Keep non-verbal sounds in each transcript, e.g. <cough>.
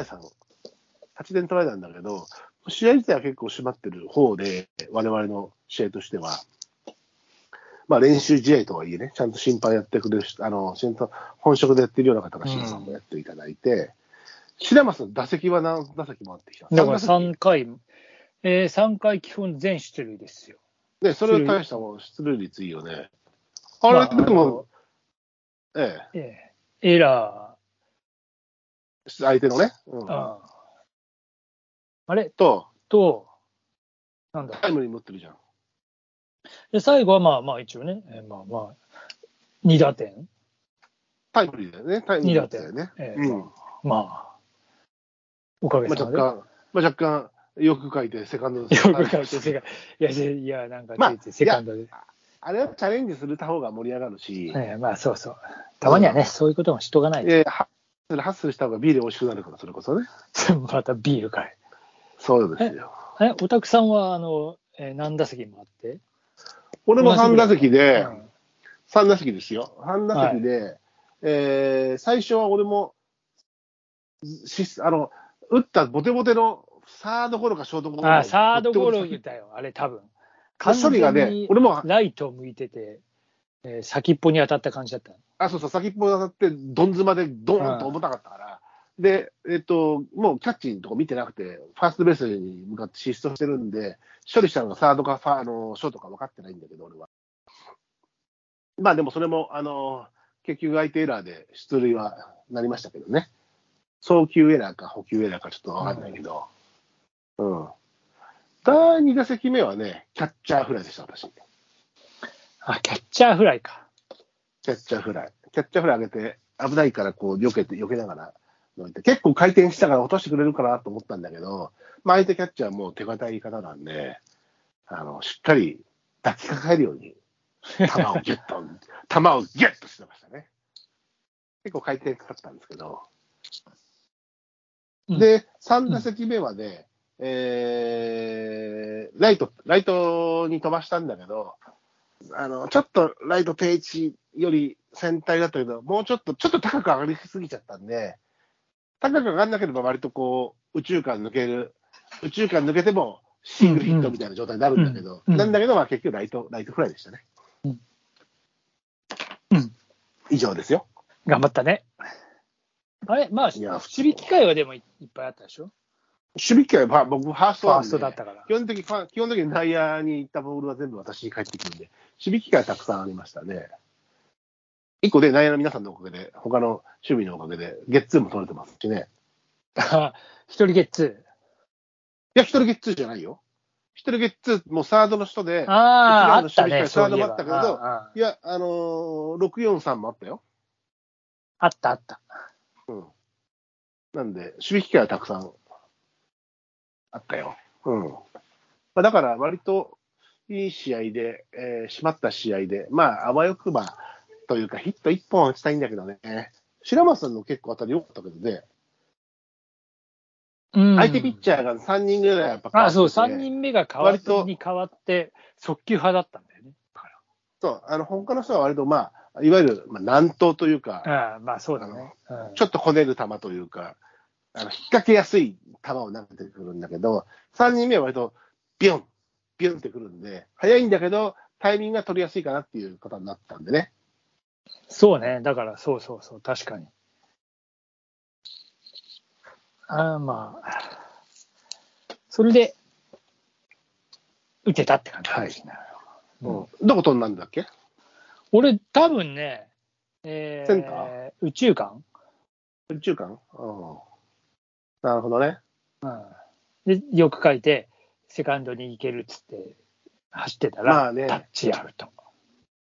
えさん、8点トライなんだけど、試合自体は結構締まってる方で、我々の試合としては、まあ練習試合とはいえね、ちゃんと審判やってくれる人、あの、ちゃんと本職でやってるような方が審判もやっていただいて、白松の打席は何打席回ってきただから三打席。3回、えー、3回基本全出塁ですよ。ね、それを大したもん出塁率いいよね。あまあれ、でも、ええ。えエラえ、相手のね、うんー、ああれ？と、と、なんだ？タイムリー持ってるじゃん。で、最後はまあまあ一応ね、えーまあまあ、2打点。タイムリーだよね。タイムリーだよね。ええうん。まあ、おかげまあ、さまで。若干、まあ、若干、よく書いて、セカンドよく <laughs> 書いて、セカンいや、せいや、なんか、まあセカンドで。あれはチャレンジするた方が盛り上がるし、ええまあ、そうそう。たまにはね、そういうこともしとかないと。えー、ハッスル、ハッスルした方がビール美味しくなるから、それこそね。またビールかい。そうですよ。え、おたくさんは、あの、えー何打席もあって？俺も3打席で、うん3打席ですよ。3打席で、えー最初は俺も、しあの、打ったボテボテのサードゴロかショートゴロあ、サードゴロだよ、あれ多分。処理がね、俺も、ライト向いてて、えー先っぽに当たった感じだった。あ、そうそう、先っぽに当たって、どん詰までドーンと重たかったから、で、えっと、もうキャッチのとこ見てなくて、ファーストベースに向かってシフトしてるんで、処理したのがサードかファあのショートか分かってないんだけど、俺は。まあでもそれも、あの、結局相手エラーで出塁はなりましたけどね。送球エラーか補給エラーかちょっと分かんないけど。うん。第2打席目はね、キャッチャーフライでした、私。あ、キャッチャーフライか。キャッチャーフライ。キャッチャーフライ上げて、危ないからこう、避けて、避けながらのいて、結構回転したから落としてくれるかなと思ったんだけど、まあ相手キャッチャーも手堅い方なんで、あの、しっかり抱きかかえるように、球をギュッと、<laughs> 球をギュッとしてましたね。結構回転かかったんですけど。うんで、3打席目はね、えー、ライト、ライトに飛ばしたんだけど、あの、ちょっとライト定位置より先体だったけど、もうちょっと、ちょっと高く上がりすぎちゃったんで、高く上がんなければ割とこう、宇宙間抜ける、宇宙間抜けてもシングルヒットみたいな状態になるんだけど、うんうんなんだけど、まあ結局ライト、ライトフライでしたね。うんうん以上ですよ。頑張ったね。あれ？まあ、いや守備機会はでもいいっぱいあったでしょ？守備機会は僕、ファーストファーストだったから。基本的に、基本的に内野に行ったボールは全部私に返ってくるんで、守備機会はたくさんありましたね。一個で内野の皆さんのおかげで、他の守備のおかげで、ゲッツーも取れてますしね。あ <laughs> 一人ゲッツいや、一人ゲッツーじゃないよ。一人ゲッツー、もうサードの人でー。、ああ、あうちったね、サードもあったけどああいや、あのー、643もあったよ。あったあった。うん。なんで、守備機会はたくさんあったよ。うん。まあ、だから、割といい試合で、えー締まった試合で、まあ、あわよくばというか、ヒット1本打ちたいんだけどね。白松さんの結構当たり良かったけどね、うん相手ピッチャーが3人ぐらいやっぱ変わあ、っててそう、3人目が変わっ割とに変わって、速球派だったんだよね。そう、あの、他の人は割とまあ、いわゆる、まあ、難投というか、ああまあそうだね。うんちょっとこねる球というか、あの引っ掛けやすい球を投げてくるんだけど、3人目は割とビュン、ビュンってくるんで、早いんだけど、タイミングが取りやすいかなっていうことになったんでね。そうね。だから、そうそうそう、確かに。ああ、まあ。それで、打てたって感じかもしれない。うんどこ飛んだんだっけ？俺、多分ね、えー、センター？宇宙間、宇宙間うん。なるほどね。うん、で、よく書いて、セカンドに行けるっつって、走ってたら、まあねタッチアウト。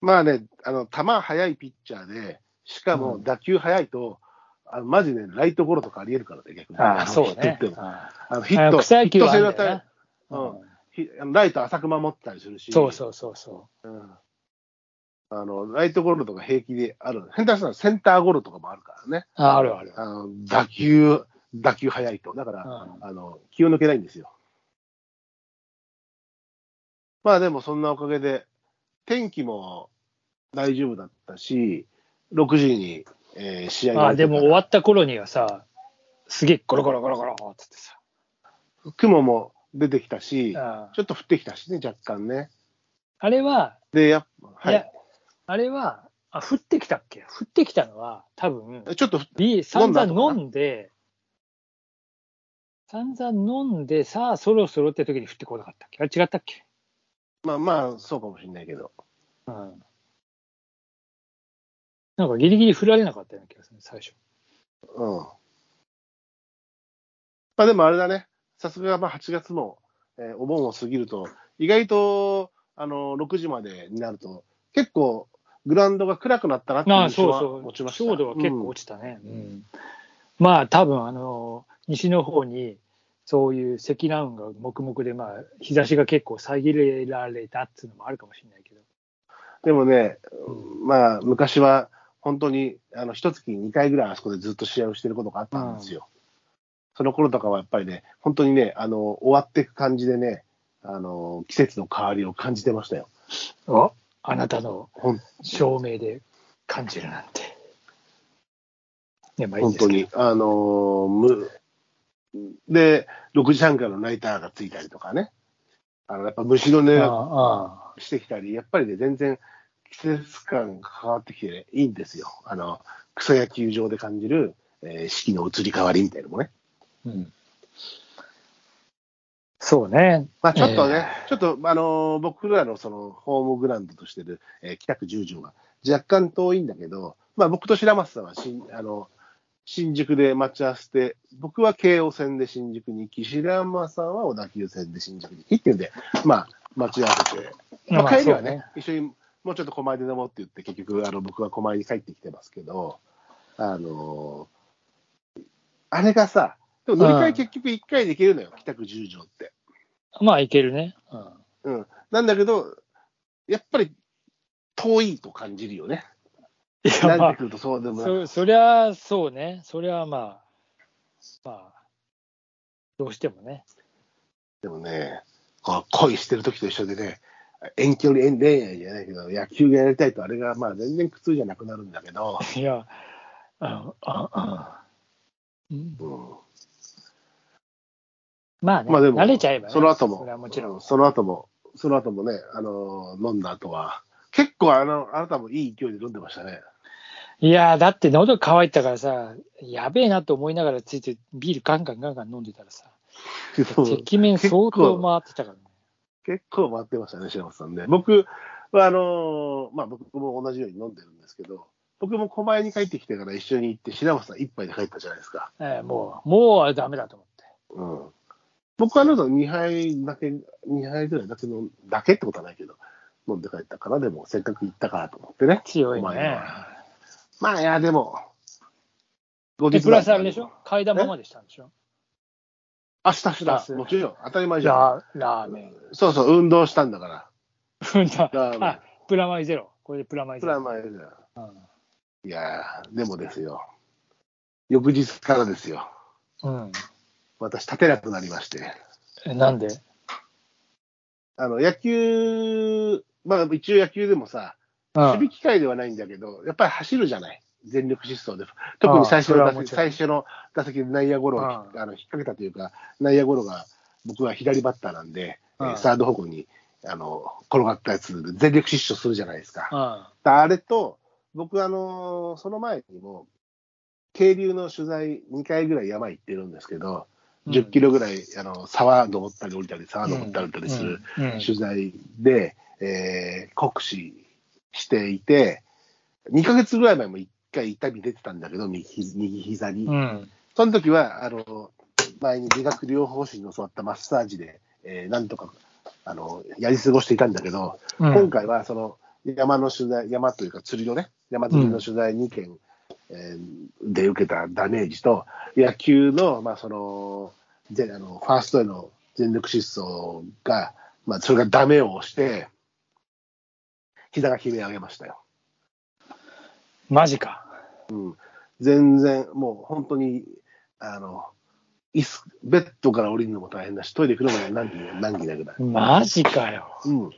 まあね、あの、球速いピッチャーで、しかも打球速いと、あのマジね、ライトゴロとかありえるからね、逆に。ああ、そうねああのヒット、あ草野球はあヒット性のうんライト浅く守ってたりするし。そうそうそうそうんあの、ライトゴロとか平気である。変態したらセンターゴロとかもあるからね。う。ああるある。あの、打球、打球速いと。だから、うんあの、気を抜けないんですよ。まあでもそんなおかげで、天気も大丈夫だったし、6時に、えー試合ああ、でも終わっった頃にはさ、すげえゴロゴロゴロゴロっつってさ。雲も出てきたし、あちょっと降ってきたしね、若干ね。あれは、で、やはいや、あれは、あ、降ってきたっけ？降ってきたのは、多分、い。ちょっと、ビー散々飲んで、散々飲んで、さあそろそろって時に降ってこなかったっけ？あれ違ったっけ？まあまあ、そうかもしれないけど。うん。なんかギリギリ振られなかったような気がする、最初。うん。まあでもあれだね、さすがまあ8月も、えーお盆を過ぎると、意外とあの6時までになると、結構グラウンドが暗くなったなっていうああ、印象はそうそう。持ちました。照度は結構落ちたね。うんまあ、多分あの、西の方に、そういう積乱雲が黙々で、まあ、日差しが結構遮られたっていうのもあるかもしれないけど。でもね、まあ昔は本当にあの一月に2回ぐらいあそこでずっと試合をしてることがあったんですよ。その頃とかはやっぱりね、本当にね、あの終わっていく感じでね、あの季節の変わりを感じてましたよ。おあなたのほん証明で感じるなんて。ね、まあいい本当に。あのーむ、で、6時半からのナイターがついたりとかね。あの、やっぱ虫の音がしてきたり、やっぱりね、全然季節感が変わってきて、ね、いいんですよ。あの、草野球場で感じる、えー四季の移り変わりみたいなのもね。うんそうね。まあちょっとね、えちょっと、あのー僕らのその、ホームグラウンドとしてる、えー北区十条は若干遠いんだけど、まあ僕と白松さんは新、あの、新宿で待ち合わせて、僕は京王線で新宿に行き、白松さんは小田急線で新宿に行きっていうんで、まあ待ち合わせて、ままああ帰りはね、一緒にもうちょっと狛江で飲もうって言って、結局、あの、僕は狛江に帰ってきてますけど、あのーあれがさ、でも乗り換え結局1回で行けるのよ、北区十条って。まあ、いけるね。うんうん。なんだけど、やっぱり遠いと感じるよね。いや、まとそうでもなそそりゃそうね。そりゃまあ、まあ、どうしてもね。でもね、恋してる時と一緒でね、遠距離恋愛じゃないけど、野球がやりたいとあれがまあ全然苦痛じゃなくなるんだけど、いや、あああうんうん、まあね、まあでも、慣れちゃえばね。その後も、それはもちろ。うんその後も、その後もね、あのー飲んだ後は、結構あの、あなたもいい勢いで飲んでましたね。いや、だって喉乾いたからさ、やべえなと思いながらついてビールガンガンガンガン飲んでたらさ、赤面相当回ってたからね。結構回ってましたね、白松さんね。僕は、あのーまあ、僕も同じように飲んでるんですけど、僕も狛江に帰ってきてから一緒に行って、白松さん一杯で帰ったじゃないですか。ええもう、もうダメだと思って。うん。僕はあのと2杯だけ、2杯ぐらいだけの、だけってことはないけど、飲んで帰ったから、でもせっかく行ったからと思ってね。強いね。まあ、いや、でも、後で、日プラスあれでしょ？替え玉までしたんでしょ？明日しプラスた。もちろん、当たり前じゃん。ララーメン。そうそう、運動したんだから。ラーメンあ、プラマイゼロ。これでプラマイプゼロ。ラマイじゃん。うんいやー、でもですよ。翌日からですよ。うん。私、立てなくなりまして。えなんで？あの、野球、まあ、一応野球でもさ、うん守備機会ではないんだけど、やっぱり走るじゃない？全力疾走で。特に最初の打席、最初の打席で内野ゴロをああの引っ掛けたというか、内野ゴロが僕は左バッターなんで、サード方向にあの転がったやつで全力疾走するじゃないですか。うん。あれと、僕、あのーその前にも、渓流の取材2回ぐらい山行ってるんですけど、10キロぐらい、あの、沢登ったり降りたり、沢登ったり降りたりする取材で、えー酷使していて、2ヶ月ぐらい前も1回痛み出てたんだけど、右ひ右膝に。うん。その時は、あの、前に理学療法士に教わったマッサージで、えーなんとか、あの、やり過ごしていたんだけど、うん今回はその山の取材、山というか釣りのね、山釣りの取材2件、えーで受けたダメージと、野球の、まあその、ぜあのファーストへの全力疾走が、まあそれがダメを押して、膝が悲鳴上げましたよ。マジか。うん。全然、もう本当に、あの、椅子、ベッドから降りるのも大変だし、トイレ行くのも何気何気なくなる。マジかよ。うん。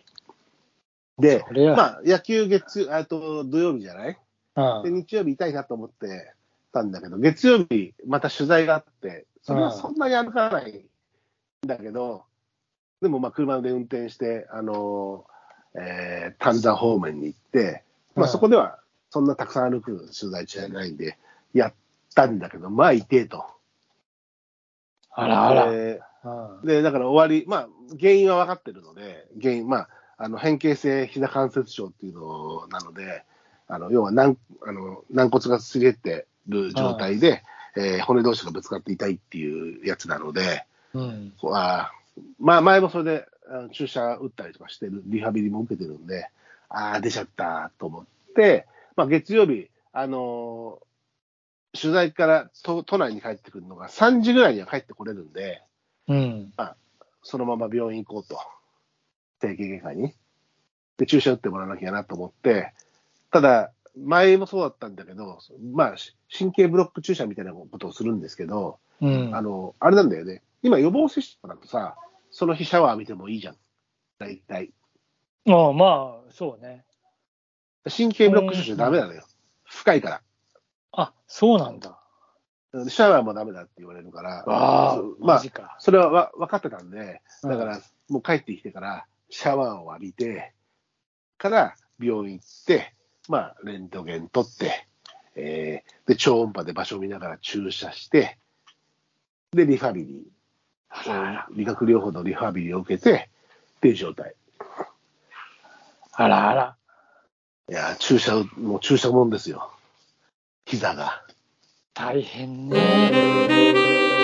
で、まあ、野球月、あと土曜日じゃない？で、うん。日曜日痛いなと思って、たんだけど、月曜日また取材があって、それはそんなに歩かないんだけど、でもまあ車で運転して、あのーえー丹沢方面に行って、まあうんそこではそんなたくさん歩く取材じゃないんで、やったんだけど、まあ痛えと。あらあら。でだから終わり、まあ、原因は分かってるので、原因、まあ、あの変形性膝関節症っていうのなので、あの要は軟あの軟骨がすり減ってる状態で、えー骨同士がぶつかって痛いっていうやつなので、うん。あーまあ、前もそれで注射打ったりとかしてる、リハビリも受けてるんで、ああ、出ちゃったと思って、まあ、月曜日、あのー取材から都都内に帰ってくるのが3時ぐらいには帰ってこれるんで、うん。そのまま病院行こうと、整形外科に。で、注射打ってもらわなきゃなと思って、ただ、前もそうだったんだけど、まあ、し神経ブロック注射みたいなことをするんですけど、うん。あの、あれなんだよね。今、予防接種とかだとさ、その日シャワー浴びてもいいじゃん。大体。ああまあ、そうね。神経ブロック注射ダメなのよ。深いから。あ、そうなんだ。シャワーもダメだって言われるから、あまあ。それはわ分かってたんで、うんだから、もう帰ってきてから、シャワーを浴びて、から病院行って、まあ、レントゲン取って、えー、で、超音波で場所を見ながら注射して、で、リハビリ、あらあら。理学療法のリハビリを受けて、っていう状態。あらあら。いや、注射、もう注射もんですよ。膝が。大変ね。